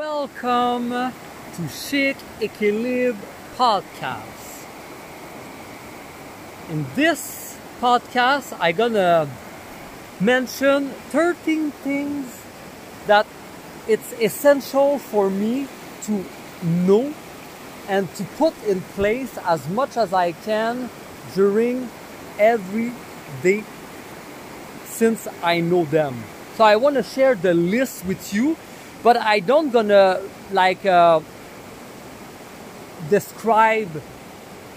Welcome to Chic Equilibre Podcast. In this podcast, I'm gonna mention 13 things that it's essential for me to know and to put in place as much as I can during every day since I know them. So I want to share the list with you, but I don't gonna like uh, describe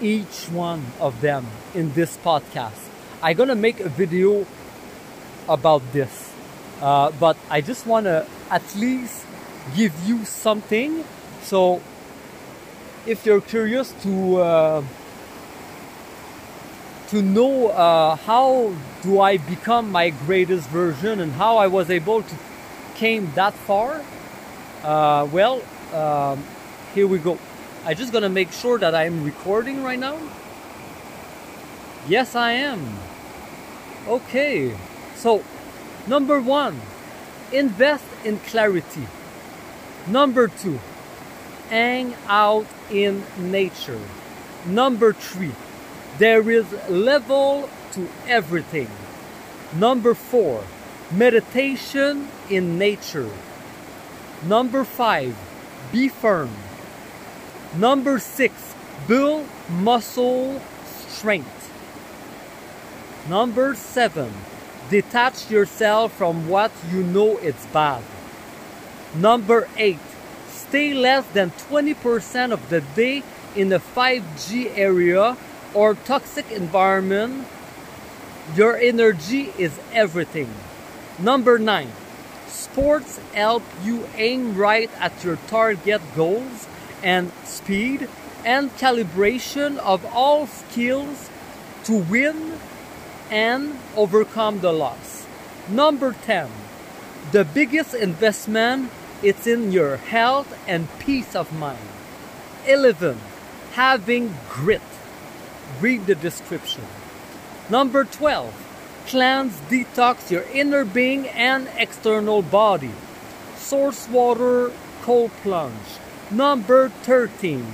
each one of them in this podcast. I'm gonna make a video about this, uh, but I just want to at least give you something. So if you're curious to uh, to know uh, how do I become my greatest version and how I was able to came that far, uh, well, um, here we go. I'm just gonna make sure that I'm recording right now. Yes, I am. Okay, so number one, invest in clarity. Number two, hang out in nature. Number three, there is level to everything. Number four, meditation in nature. Number five, be firm. Number six, build muscle strength. Number seven, detach yourself from what you know it's bad. Number eight, stay less than 20% of the day in a 5G area or toxic environment, your energy is everything. Number nine, sports help you aim right at your target goals and speed and calibration of all skills to win and overcome the loss. Number 10, the biggest investment is in your health and peace of mind. 11, having grit read the description. Number 12, cleanse, detox your inner being and external body. Source water, cold plunge. Number 13,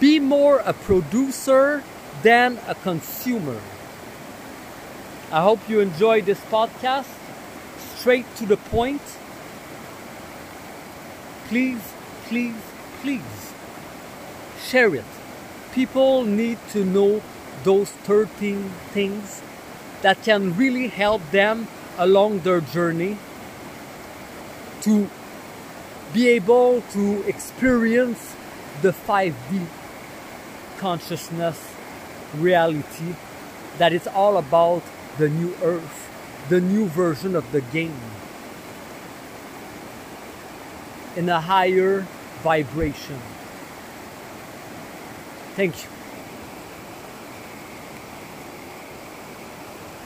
be more a producer than a consumer. I hope you enjoy this podcast. Straight to the point. Please, please, please share it people need to know those 13 things that can really help them along their journey to be able to experience the 5D consciousness reality that it's all about the new earth, the new version of the game in a higher vibration. Thank you.